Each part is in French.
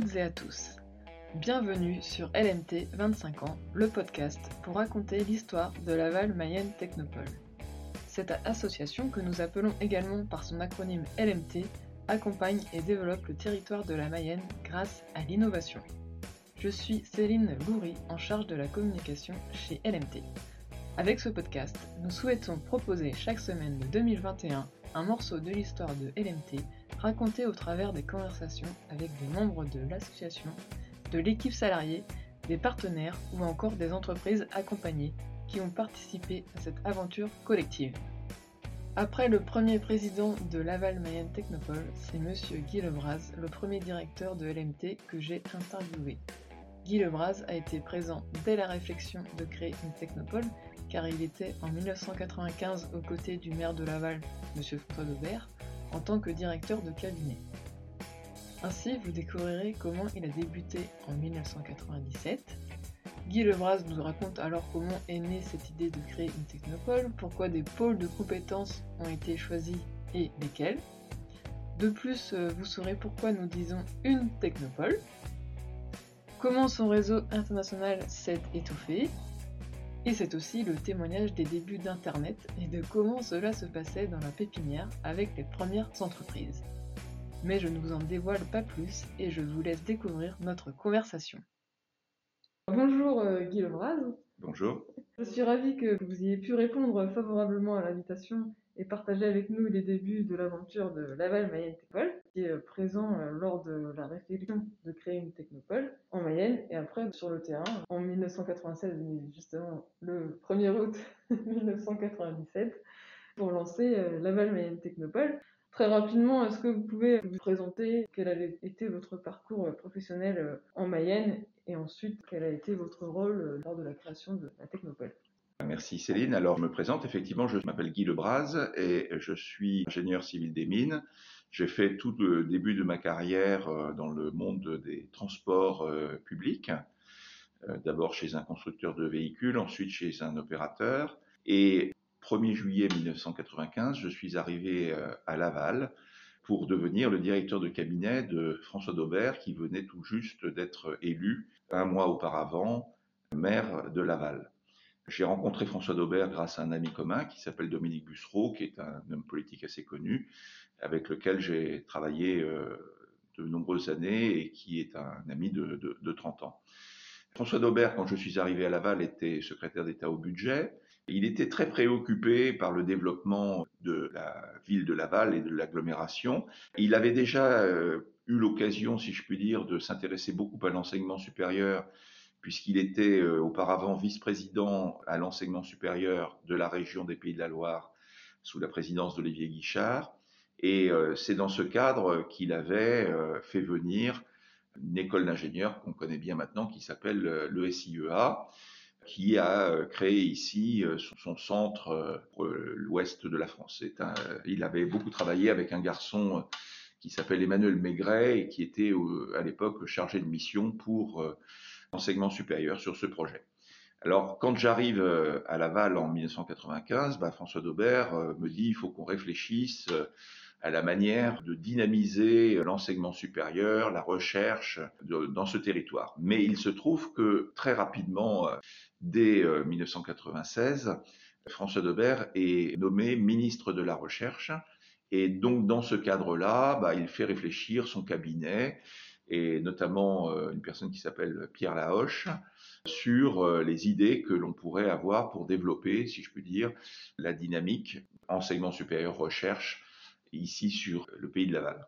toutes et à tous. Bienvenue sur LMT 25 ans, le podcast pour raconter l'histoire de Laval Mayenne Technopole. Cette association, que nous appelons également par son acronyme LMT, accompagne et développe le territoire de la Mayenne grâce à l'innovation. Je suis Céline Goury, en charge de la communication chez LMT. Avec ce podcast, nous souhaitons proposer chaque semaine de 2021 un morceau de l'histoire de LMT raconté au travers des conversations avec des membres de l'association, de l'équipe salariée, des partenaires ou encore des entreprises accompagnées qui ont participé à cette aventure collective. Après le premier président de Laval Mayenne Technopole, c'est monsieur Guy Lebras, le premier directeur de LMT que j'ai interviewé. Guy Lebras a été présent dès la réflexion de créer une technopole car il était en 1995 aux côtés du maire de Laval, M. François Daubert, en tant que directeur de cabinet. Ainsi, vous découvrirez comment il a débuté en 1997. Guy Lebras nous raconte alors comment est née cette idée de créer une technopole, pourquoi des pôles de compétences ont été choisis et lesquels. De plus, euh, vous saurez pourquoi nous disons une technopole, comment son réseau international s'est étouffé, et c'est aussi le témoignage des débuts d'Internet et de comment cela se passait dans la pépinière avec les premières entreprises. Mais je ne vous en dévoile pas plus et je vous laisse découvrir notre conversation. Bonjour euh, Guy Lebras. Bonjour. Je suis ravie que vous ayez pu répondre favorablement à l'invitation et partager avec nous les débuts de l'aventure de Laval Mayenne Technopole, qui est présent euh, lors de la réflexion de créer une technopole en Mayenne et après sur le terrain en 1996, justement le 1er août 1997, pour lancer euh, Laval Mayenne Technopole. Très rapidement, est-ce que vous pouvez vous présenter? Quel a été votre parcours euh, professionnel en Mayenne? Et ensuite quel a été votre rôle lors de la création de la Technopole? Merci Céline. Alors, je me présente. Effectivement, je m'appelle Guy Lebras et je suis ingénieur civil des mines. J'ai fait tout le début de ma carrière euh, dans le monde des transports euh, publics. Euh, d'abord chez un constructeur de véhicules, ensuite chez un opérateur. Et 1er juillet 1995, je suis arrivé à Laval pour devenir le directeur de cabinet de François Daubert, qui venait tout juste d'être élu un mois auparavant maire de Laval. J'ai rencontré François Daubert grâce à un ami commun qui s'appelle Dominique Bussereau, qui est un homme politique assez connu, avec lequel j'ai travaillé euh, de nombreuses années et qui est un ami de, de, 30 ans. François Daubert, quand je suis arrivé à Laval, était secrétaire d'État au budget. Il était très préoccupé par le développement de la ville de Laval et de l'agglomération. Il avait déjà euh, eu l'occasion, si je puis dire, de s'intéresser beaucoup à l'enseignement supérieur puisqu'il était euh, auparavant vice-président à l'enseignement supérieur de la région des Pays de la Loire sous la présidence d'Olivier Guichard. Et euh, c'est dans ce cadre qu'il avait euh, fait venir une école d'ingénieurs qu'on connaît bien maintenant qui s'appelle le SIEA, qui a créé ici son centre pour l'ouest de la France. il avait beaucoup travaillé avec un garçon qui s'appelle Emmanuel Maigret et qui était à l'époque chargé de mission pour enseignement supérieur sur ce projet. Alors, quand j'arrive euh, à Laval en 1995, bah, François Daubert euh, me dit il faut qu'on réfléchisse euh, à la manière de dynamiser l'enseignement supérieur, la recherche dans ce territoire. Mais il se trouve que très rapidement, dès 1996, François Daubert est nommé ministre de la Recherche. Et donc, dans ce cadre-là, bah, il fait réfléchir son cabinet et notamment euh, une personne qui s'appelle Pierre Lahoche, sur euh, les idées que l'on pourrait avoir pour développer, si je puis dire, la dynamique enseignement supérieur recherche ici sur le pays de Laval.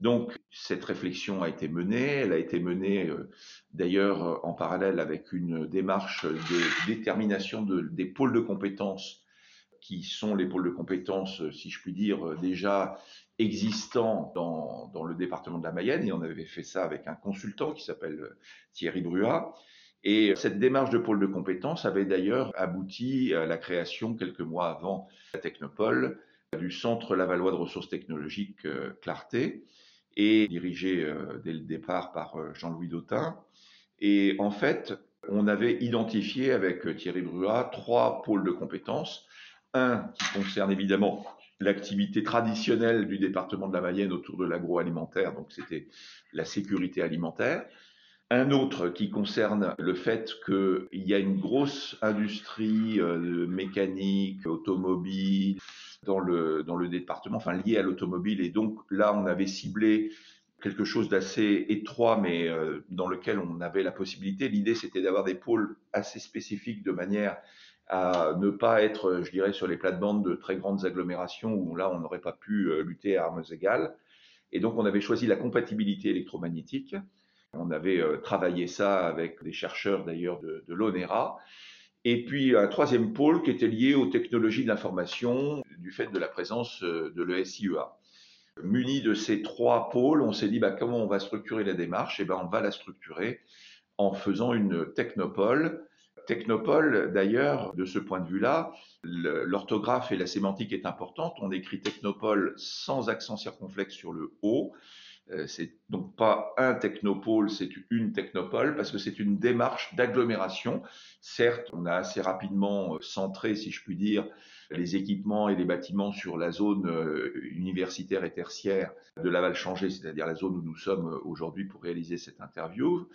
Donc cette réflexion a été menée, elle a été menée euh, d'ailleurs en parallèle avec une démarche de détermination de, des pôles de compétences qui sont les pôles de compétences, si je puis dire, déjà existants dans, le département de la Mayenne, et on avait fait ça avec un consultant qui s'appelle euh, Thierry Bruat. Et cette démarche de pôle de compétences avait d'ailleurs abouti à la création, quelques mois avant la Technopole, du Centre Lavallois de ressources technologiques euh, Clarté, et dirigé euh, dès le départ par Jean-Louis Dautin. Et en fait, on avait identifié avec Thierry Bruat trois pôles de compétences. Un qui concerne évidemment l'activité traditionnelle du département de la Mayenne autour de l'agroalimentaire, donc c'était la sécurité alimentaire. Un autre qui concerne le fait qu'il y a une grosse industrie euh, mécanique, automobile dans le, dans le département, enfin liée à l'automobile. Et donc là, on avait ciblé quelque chose d'assez étroit, mais euh, dans lequel on avait la possibilité. L'idée, c'était d'avoir des pôles assez spécifiques de manière à ne pas être, je dirais, sur les plates-bandes de très grandes agglomérations où là, on n'aurait pas pu euh, lutter à armes égales. Et donc, on avait choisi la compatibilité électromagnétique. On avait euh, travaillé ça avec des chercheurs d'ailleurs de, l'ONERA. Et puis un troisième pôle qui était lié aux technologies de l'information du fait de la présence euh, de l'ESIEA. Muni de ces trois pôles, on s'est dit bah, comment on va structurer la démarche? Et eh ben, on va la structurer en faisant une technopole. Technopole, d'ailleurs, de ce point de vue-là, l'orthographe et la sémantique est importante. On écrit technopole sans accent circonflexe sur le O. Euh, c'est donc pas un technopôle, c'est une technopole parce que c'est une démarche d'agglomération. Certes, on a assez rapidement euh, centré, si je puis dire, les équipements et les bâtiments sur la zone euh, universitaire et tertiaire de Laval-Changé, c'est-à-dire la zone où nous sommes aujourd'hui pour réaliser cette interview.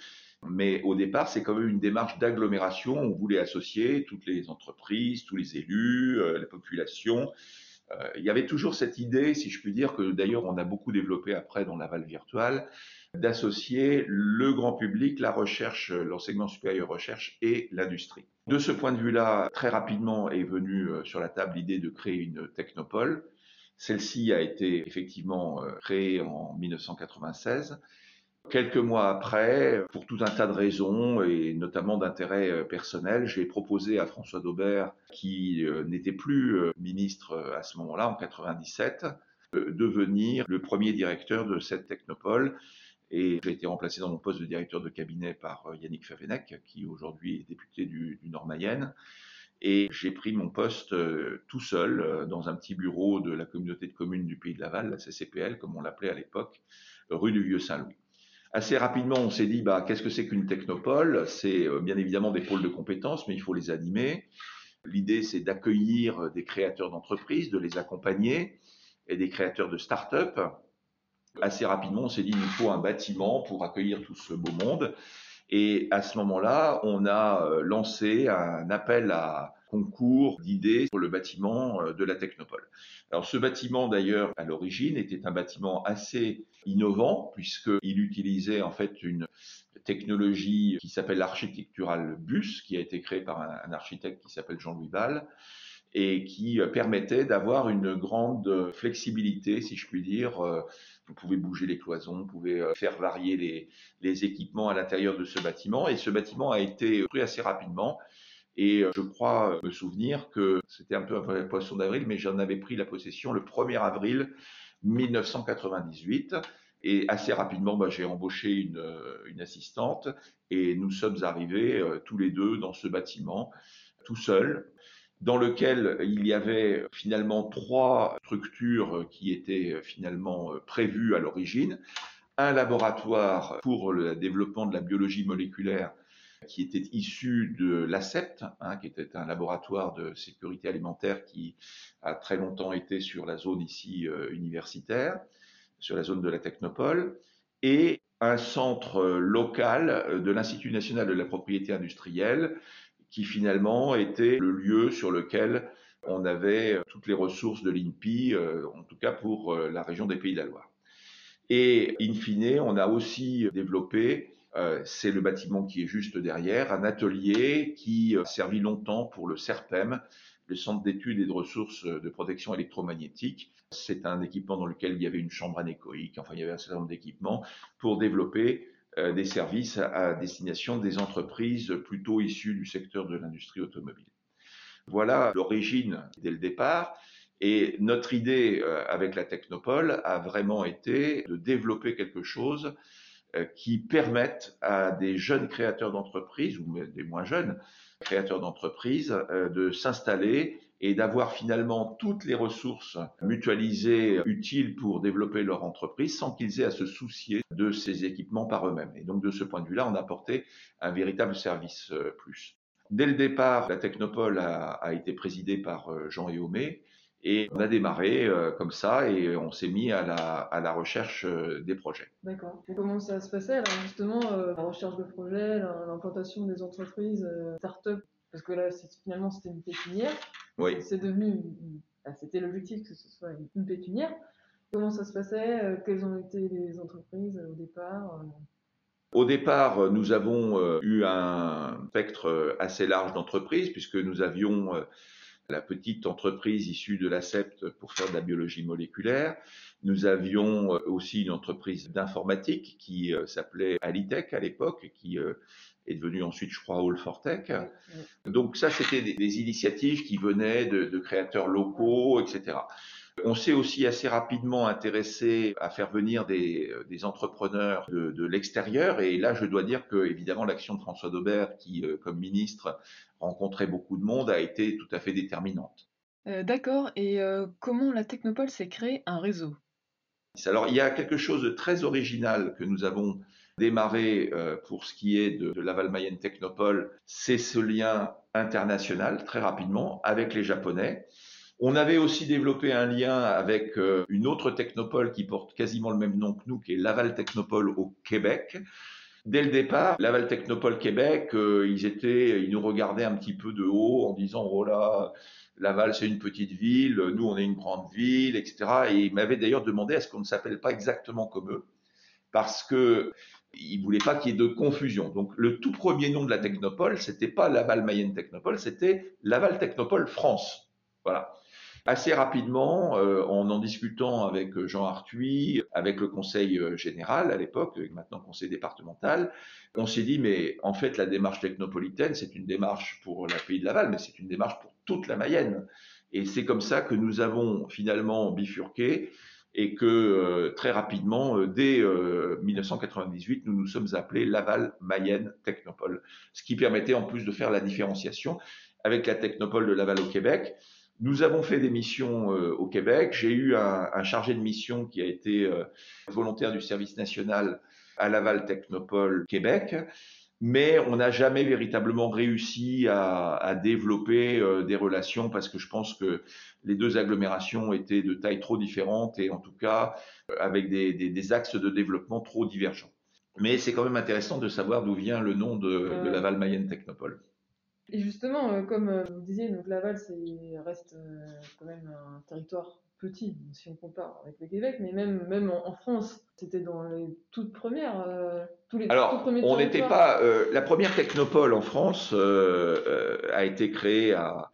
Mais au départ, c'est quand même une démarche d'agglomération. On voulait associer toutes les entreprises, tous les élus, la population, il y avait toujours cette idée, si je puis dire, que d'ailleurs on a beaucoup développé après dans l'aval virtuel, d'associer le grand public, la recherche, l'enseignement supérieur recherche et l'industrie. De ce point de vue-là, très rapidement est venue euh, sur la table l'idée de créer une technopole. Celle-ci a été effectivement euh, créée en 1996 Quelques mois après, pour tout un tas de raisons et notamment d'intérêt euh, personnel, j'ai proposé à François Daubert, qui euh, n'était plus euh, ministre à ce moment-là, en 97, de devenir le premier directeur de cette technopole. Et j'ai été remplacé dans mon poste de directeur de cabinet par Yannick Favenec, qui aujourd'hui est député du, du Nord-Mayenne. Et j'ai pris mon poste tout seul dans un petit bureau de la communauté de communes du Pays de Laval, la CCPL, comme on l'appelait à l'époque, rue du Vieux-Saint-Louis. Assez rapidement, on s'est dit, bah, qu'est-ce que c'est qu'une technopole? C'est euh, bien évidemment des pôles de compétences, mais il faut les animer. L'idée, c'est d'accueillir des créateurs d'entreprises, de les accompagner, et des créateurs de start-up. Assez rapidement, on s'est dit, il faut un bâtiment pour accueillir tout ce beau monde. Et à ce moment-là, on a euh, lancé un appel à concours d'idées pour le bâtiment euh, de la Technopole. Alors ce bâtiment d'ailleurs à l'origine était un bâtiment assez innovant puisqu'il utilisait en fait une technologie qui s'appelle l'architectural bus qui a été créée par un, architecte qui s'appelle Jean-Louis Ball et qui euh, permettait d'avoir une grande flexibilité, si je puis dire. Euh, vous pouvez bouger les cloisons, vous pouvez faire varier les, équipements à l'intérieur de ce bâtiment. Et ce bâtiment a été pris assez rapidement et euh, je crois me souvenir que c'était un peu un poisson d'avril, mais j'en avais pris la possession le 1er avril 1998. Et assez rapidement, bah, j'ai embauché une, euh, assistante et nous sommes arrivés euh, tous les deux dans ce bâtiment, tout seuls, dans lequel il y avait finalement trois structures qui étaient finalement prévues à l'origine. Un laboratoire pour le développement de la biologie moléculaire qui était issu de l'ACEPT, hein, qui était un laboratoire de sécurité alimentaire qui a très longtemps été sur la zone ici euh, universitaire, sur la zone de la Technopole, et un centre local de l'Institut national de la propriété industrielle, qui finalement était le lieu sur lequel on avait toutes les ressources de l'INPI, euh, en tout cas pour euh, la région des Pays de la Loire. Et in fine, on a aussi développé euh, c'est le bâtiment qui est juste derrière, un atelier qui a servi longtemps pour le CERPEM, le Centre d'études et de ressources de protection électromagnétique. C'est un équipement dans lequel il y avait une chambre anéchoïque, enfin il y avait un certain nombre d'équipements pour développer euh, des services à, destination des entreprises plutôt issues du secteur de l'industrie automobile. Voilà l'origine dès le départ. Et notre idée euh, avec la Technopole a vraiment été de développer quelque chose euh, qui permettent à des jeunes créateurs d'entreprises ou des moins jeunes créateurs d'entreprises euh, de s'installer et d'avoir finalement toutes les ressources mutualisées utiles pour développer leur entreprise sans qu'ils aient à se soucier de ces équipements par eux-mêmes. Et donc de ce point de vue-là, on a apporté un véritable service euh, plus. Dès le départ, la Technopole a, été présidée par Jean Éomé Et on a démarré euh, comme ça et on s'est mis à la, à la recherche euh, des projets. D'accord. Comment ça se passait alors justement euh, la recherche de projets, l'implantation des entreprises, start-up? Parce que là, finalement, c'était une pépinière. Oui. C'est devenu, c'était l'objectif que ce soit une pépinière. Comment ça se passait Quelles ont été les entreprises au départ au départ, nous avons eu un spectre assez large d'entreprises puisque nous avions la petite entreprise issue de la SEPT pour faire de la biologie moléculaire. Nous avions euh, aussi une entreprise d'informatique qui euh, s'appelait Alitech à l'époque, qui euh, est devenue ensuite, je crois, All for Tech. Donc ça, c'était des, initiatives qui venaient de créateurs locaux, etc. On s'est aussi assez rapidement intéressé à faire venir des, entrepreneurs de, l'extérieur. Et là, je dois dire que, évidemment, l'action de François Daubert, qui, euh, comme ministre, rencontrait beaucoup de monde, a été tout à fait déterminante. Euh, d'accord. Et euh, comment la Technopole s'est créée un réseau? Alors, il y a quelque chose de très original que nous avons démarré pour ce qui est de, de Laval Mayenne Technopole, c'est ce lien international très rapidement avec les Japonais. On avait aussi développé un lien avec euh, une autre technopole qui porte quasiment le même nom que nous, qui est Laval Technopole au Québec. Dès le départ, Laval Technopole Québec, euh, ils étaient, ils nous regardaient un petit peu de haut en disant oh là, Laval c'est une petite ville, nous on est une grande ville, etc. Et ils m'avaient d'ailleurs demandé est-ce qu'on ne s'appelle pas exactement comme eux, parce que ils voulaient pas qu'il y ait de confusion. Donc le tout premier nom de la Technopole, c'était pas Laval Mayenne Technopole, c'était Laval Technopole France. Voilà. Assez rapidement, euh, en en discutant avec euh, Jean Arthuis, avec le conseil euh, général à l'époque, maintenant conseil départemental, on s'est dit, mais en fait, la démarche technopolitaine, c'est une démarche pour la pays de Laval, mais c'est une démarche pour toute la Mayenne. Et c'est comme ça que nous avons finalement bifurqué et que très rapidement, dès 1998, nous nous sommes appelés Laval Mayenne Technopole, ce qui permettait en plus de faire la différenciation avec la Technopole de Laval au Québec nous avons fait des missions euh, au Québec. J'ai eu un, chargé de mission qui a été euh, volontaire du service national à Laval Technopole Québec, mais on n'a jamais véritablement réussi à, développer euh, des relations parce que je pense que les deux agglomérations étaient de taille trop différentes et en tout cas avec des, axes de développement trop divergents. Mais c'est quand même intéressant de savoir d'où vient le nom de, de Laval Mayenne Technopole. Et justement, euh, comme euh, vous disiez, donc Laval reste euh, quand même un territoire petit si on compare avec le Québec, mais même, même en, France, c'était dans les toutes premières. tous les, Alors, on n'était pas. la première technopole en France a été créée à,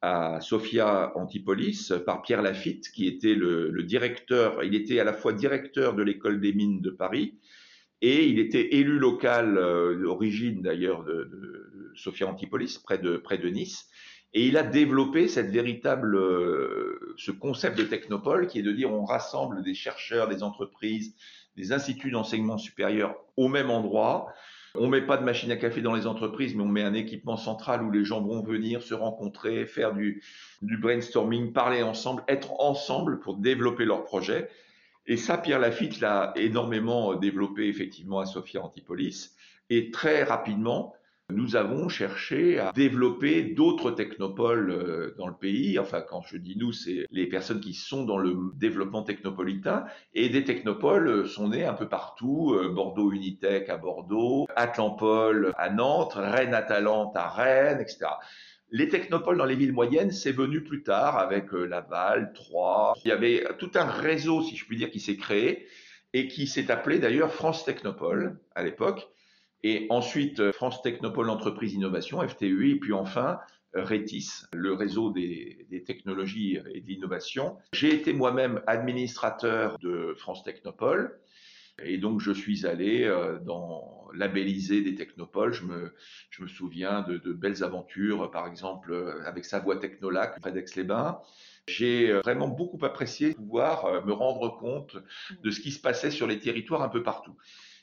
à Sophia Antipolis par Pierre Lafitte, qui était le, le, directeur. Il était à la fois directeur de l'école des mines de Paris et il était élu local, d'origine d'ailleurs de, de Sophia Antipolis, près de, près de Nice. Et il a développé cette véritable, euh, ce concept de technopole qui est de dire on rassemble des chercheurs, des entreprises, des instituts d'enseignement supérieur au même endroit. On met pas de machine à café dans les entreprises, mais on met un équipement central où les gens vont venir se rencontrer, faire du, du brainstorming, parler ensemble, être ensemble pour développer leur projet. Et ça, Pierre Lafitte l'a énormément développé effectivement à Sophia Antipolis. Et très rapidement, nous avons cherché à développer d'autres technopoles euh, dans le pays. Enfin, quand je dis nous, c'est les personnes qui sont dans le développement technopolitain. Et des technopoles sont nés un peu partout. Euh, Bordeaux Unitech à Bordeaux, Atlampol à Nantes, Rennes Atalante à Rennes, etc. Les technopoles dans les villes moyennes, c'est venu plus tard avec euh, Laval, Troyes. Il y avait tout un réseau, si je puis dire, qui s'est créé et qui s'est appelé d'ailleurs France Technopole à l'époque et ensuite, euh, France Technopole Entreprise Innovation, FTEI, et puis enfin, euh, RETIS, le réseau des, des technologies et de l'innovation. J'ai été moi-même administrateur de France Technopole. Et donc, je suis allé euh, dans labelliser des technopoles. Je me, je me souviens de, de belles aventures, par exemple, avec Savoie Technolac, près d'Aix-les-Bains. J'ai vraiment beaucoup apprécié pouvoir me rendre compte de ce qui se passait sur les territoires un peu partout.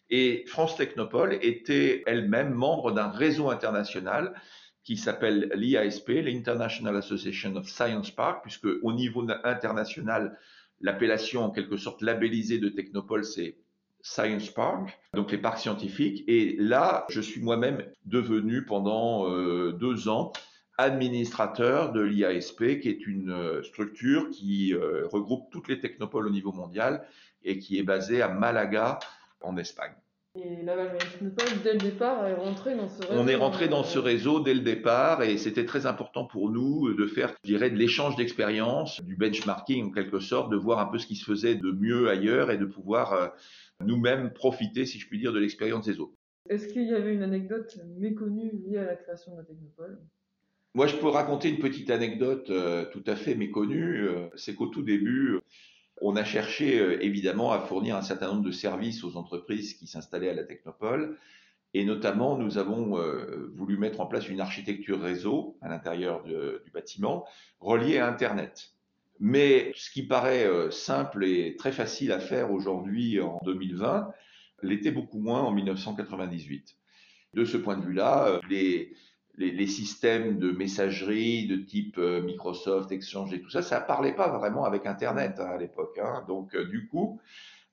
Et France Technopole était elle-même membre d'un réseau international qui s'appelle l'IASP, l'International Association of Science Park, puisque au niveau international, l'appellation en quelque sorte labellisée de Technopole, c'est Science Park, donc les parcs scientifiques. Et là, je suis moi-même devenu pendant euh, deux ans administrateur de l'IASP, qui est une euh, structure qui euh, regroupe toutes les technopoles au niveau mondial et qui est basée à Malaga, en Espagne. Et Laval Technopole, dès le départ, est rentré dans ce réseau. On est rentré dans ce réseau dès le départ et c'était très important pour nous de faire, je dirais, de l'échange d'expériences, du benchmarking en quelque sorte, de voir un peu ce qui se faisait de mieux ailleurs et de pouvoir euh, nous-mêmes profiter, si je puis dire, de l'expérience des autres. Est-ce qu'il y avait une anecdote méconnue liée à la création de la Technopole? Moi, je peux raconter une petite anecdote euh, tout à fait méconnue. Euh, c'est qu'au tout début, on a cherché euh, évidemment à fournir un certain nombre de services aux entreprises qui s'installaient à la Technopole. Et notamment, nous avons voulu mettre en place une architecture réseau à l'intérieur du bâtiment reliée à Internet. Mais ce qui paraît simple et très facile à faire aujourd'hui en 2020 l'était beaucoup moins en 1998. De ce point de vue-là, les, les, systèmes de messagerie de type euh, Microsoft, Exchange et tout ça, ça parlait pas vraiment avec Internet hein, à l'époque. Hein. Donc euh, du coup,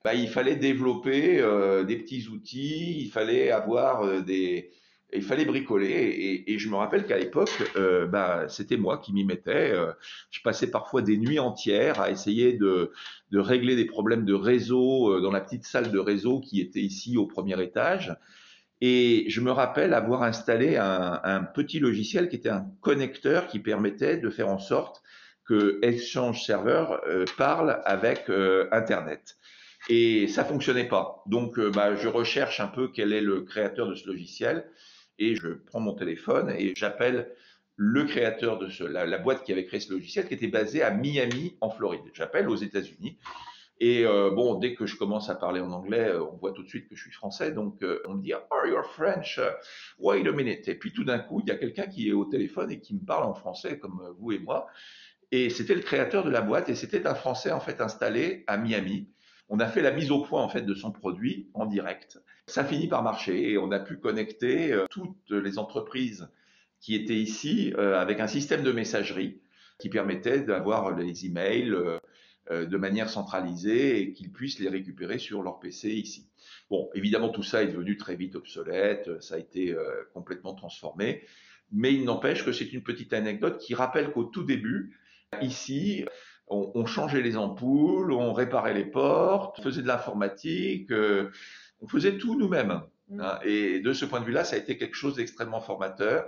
bah, il fallait développer euh, des petits outils, il fallait avoir des, il fallait bricoler. Et, je me rappelle qu'à l'époque, bah, c'était moi qui m'y mettais. je passais parfois des nuits entières à essayer de, de régler des problèmes de réseau dans la petite salle de réseau qui était ici au premier étage. Et je me rappelle avoir installé un, petit logiciel qui était un connecteur qui permettait de faire en sorte que Exchange Server euh, parle avec euh, Internet. Et ça fonctionnait pas. Donc, euh, bah, je recherche un peu quel est le créateur de ce logiciel et je prends mon téléphone et j'appelle le créateur de ce, la, la, boîte qui avait créé ce logiciel qui était basée à Miami en Floride. J'appelle aux États-Unis et euh, bon, dès que je commence à parler en anglais, euh, on voit tout de suite que je suis français. Donc, euh, on me dit, Are you French? Wait a minute. Et puis, tout d'un coup, il y a quelqu'un qui est au téléphone et qui me parle en français, comme vous et moi. Et c'était le créateur de la boîte et c'était un Français, en fait, installé à Miami. On a fait la mise au point, en fait, de son produit en direct. Ça finit par marcher et on a pu connecter toutes les entreprises qui étaient ici avec un système de messagerie qui permettait d'avoir les emails, euh, de manière centralisée et qu'ils puissent les récupérer sur leur PC ici. Bon, évidemment, tout ça est devenu très vite obsolète, ça a été euh, complètement transformé, mais il n'empêche que c'est une petite anecdote qui rappelle qu'au tout début, ici, on, changeait les ampoules, on réparait les portes, on faisait de l'informatique, euh, on faisait tout nous-mêmes. Hein. et de ce point de vue-là, ça a été quelque chose d'extrêmement formateur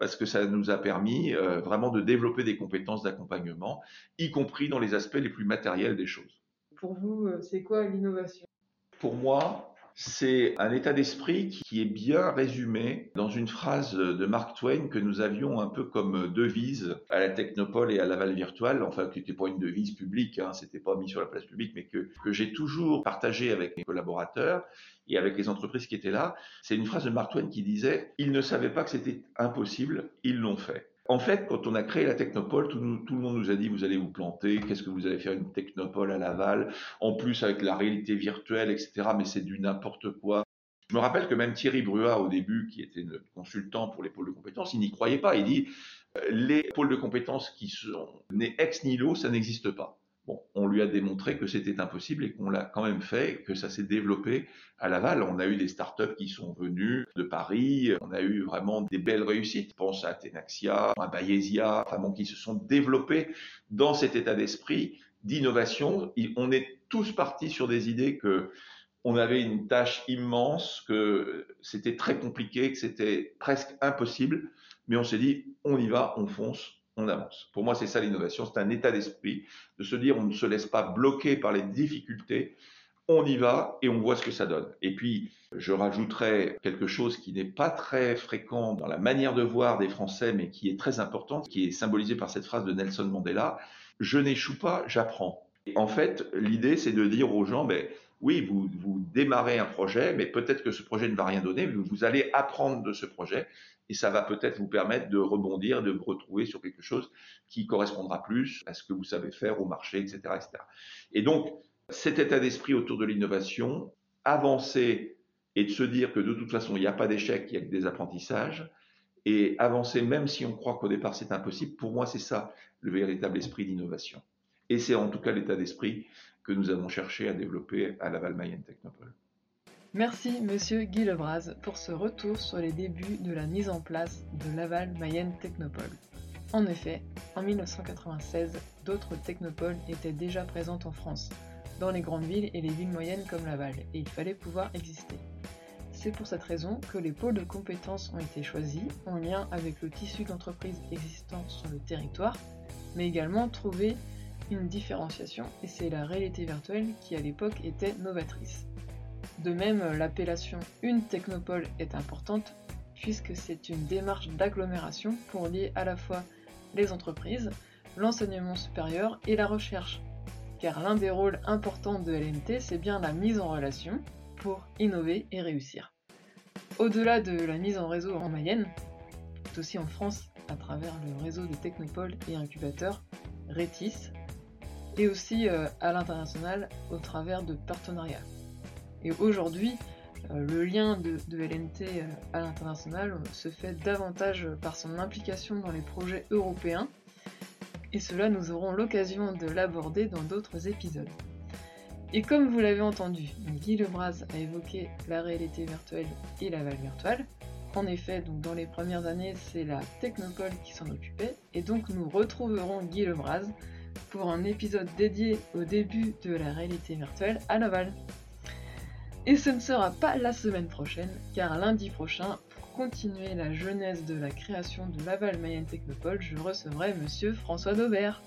parce que ça nous a permis euh, vraiment de développer des compétences d'accompagnement, y compris dans les aspects les plus matériels des choses. Pour vous, euh, c'est quoi l'innovation? Pour moi, c'est un état d'esprit qui est bien résumé dans une phrase de Mark Twain que nous avions un peu comme devise à la Technopole et à Laval Virtual, enfin qui n'était pas une devise publique, hein, c'était pas mis sur la place publique, mais que, que j'ai toujours partagé avec mes collaborateurs et avec les entreprises qui étaient là. C'est une phrase de Mark Twain qui disait, ils ne savaient pas que c'était impossible, ils l'ont fait. En fait, quand on a créé la Technopole, tout, le monde nous a dit vous allez vous planter, qu'est-ce que vous allez faire une Technopole à Laval, en plus avec la réalité virtuelle, etc. Mais c'est du n'importe quoi. Je me rappelle que même Thierry Brua, au début, qui était notre consultant pour les pôles de compétences, il n'y croyait pas. Il dit euh, les pôles de compétences qui sont nés ex nihilo, ça n'existe pas on lui a démontré que c'était impossible et qu'on l'a quand même fait, que ça s'est développé à Laval. On a eu des startups qui sont venues de Paris, on a eu vraiment des belles réussites. Je pense à Tenaxia, à Bayesia, enfin qui se sont développés dans cet état d'esprit d'innovation. On est tous partis sur des idées que on avait une tâche immense, que c'était très compliqué, que c'était presque impossible, mais on s'est dit, on y va, on fonce, avance. Pour moi, c'est ça l'innovation, c'est un état d'esprit, de se dire on ne se laisse pas bloquer par les difficultés, on y va et on voit ce que ça donne. Et puis, je rajouterai quelque chose qui n'est pas très fréquent dans la manière de voir des Français, mais qui est très important, qui est symbolisé par cette phrase de Nelson Mandela, je n'échoue pas, j'apprends. En fait, l'idée, c'est de dire aux gens, ben, oui, vous, vous démarrez un projet, mais peut-être que ce projet ne va rien donner, mais vous allez apprendre de ce projet et ça va peut-être vous permettre de rebondir, de vous retrouver sur quelque chose qui correspondra plus à ce que vous savez faire au marché, etc. etc. Et donc, cet état d'esprit autour de l'innovation, avancer et de se dire que de toute façon, il n'y a pas d'échec, il y a que des apprentissages, et avancer même si on croit qu'au départ c'est impossible, pour moi c'est ça le véritable esprit d'innovation. Et c'est en tout cas l'état d'esprit que nous avons cherché à développer à Laval Mayenne Technopole. Merci Monsieur Guy Lebras pour ce retour sur les débuts de la mise en place de Laval Mayenne Technopole. En effet, en 1996, d'autres technopoles étaient déjà présentes en France, dans les grandes villes et les villes moyennes comme Laval, et il fallait pouvoir exister. C'est pour cette raison que les pôles de compétences ont été choisis en lien avec le tissu d'entreprises existant sur le territoire, mais également trouver une différenciation, et c'est la réalité virtuelle qui à l'époque était novatrice. De même, l'appellation Une Technopole est importante puisque c'est une démarche d'agglomération pour lier à la fois les entreprises, l'enseignement supérieur et la recherche. Car l'un des rôles importants de LNT, c'est bien la mise en relation pour innover et réussir. Au-delà de la mise en réseau en Mayenne, tout aussi en France à travers le réseau de technopoles et incubateurs RETIS, et aussi euh, à l'international au travers de partenariats. Et aujourd'hui, euh, le lien de, LNT euh, à l'international se fait davantage par son implication dans les projets européens, et cela nous aurons l'occasion de l'aborder dans d'autres épisodes. Et comme vous l'avez entendu, Guy Lebras a évoqué la réalité virtuelle et la valeur virtuelle. En effet, donc dans les premières années, c'est la Technopole qui s'en occupait, et donc nous retrouverons Guy Lebras pour un épisode dédié au début de la réalité virtuelle à Laval. Et ce ne sera pas la semaine prochaine, car lundi prochain, pour continuer la genèse de la création de Laval Mayenne Technopole, je recevrai monsieur François Daubert.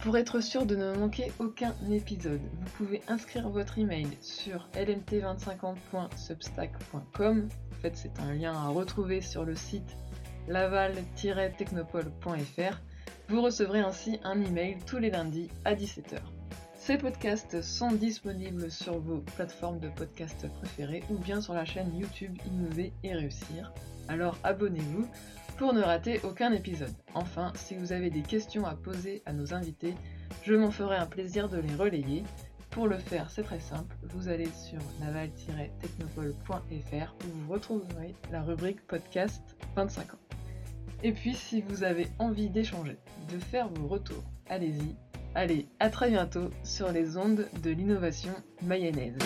Pour être sûr de ne manquer aucun épisode, vous pouvez inscrire votre email sur lmt2050.substack.com. En fait, c'est un lien à retrouver sur le site laval-technopole.fr. Vous recevrez ainsi un email tous les lundis à 17h. Ces podcasts sont disponibles sur vos plateformes de podcasts préférées ou bien sur la chaîne YouTube Innover et Réussir. Alors abonnez-vous pour ne rater aucun épisode. Enfin, si vous avez des questions à poser à nos invités, je m'en ferai un plaisir de les relayer. Pour le faire, c'est très simple, vous allez sur naval-technopole.fr où vous retrouverez la rubrique podcast 25 ans. Et puis, si vous avez envie d'échanger, de faire vos retours, allez-y, Allez, à très bientôt sur les ondes de l'innovation mayonnaise.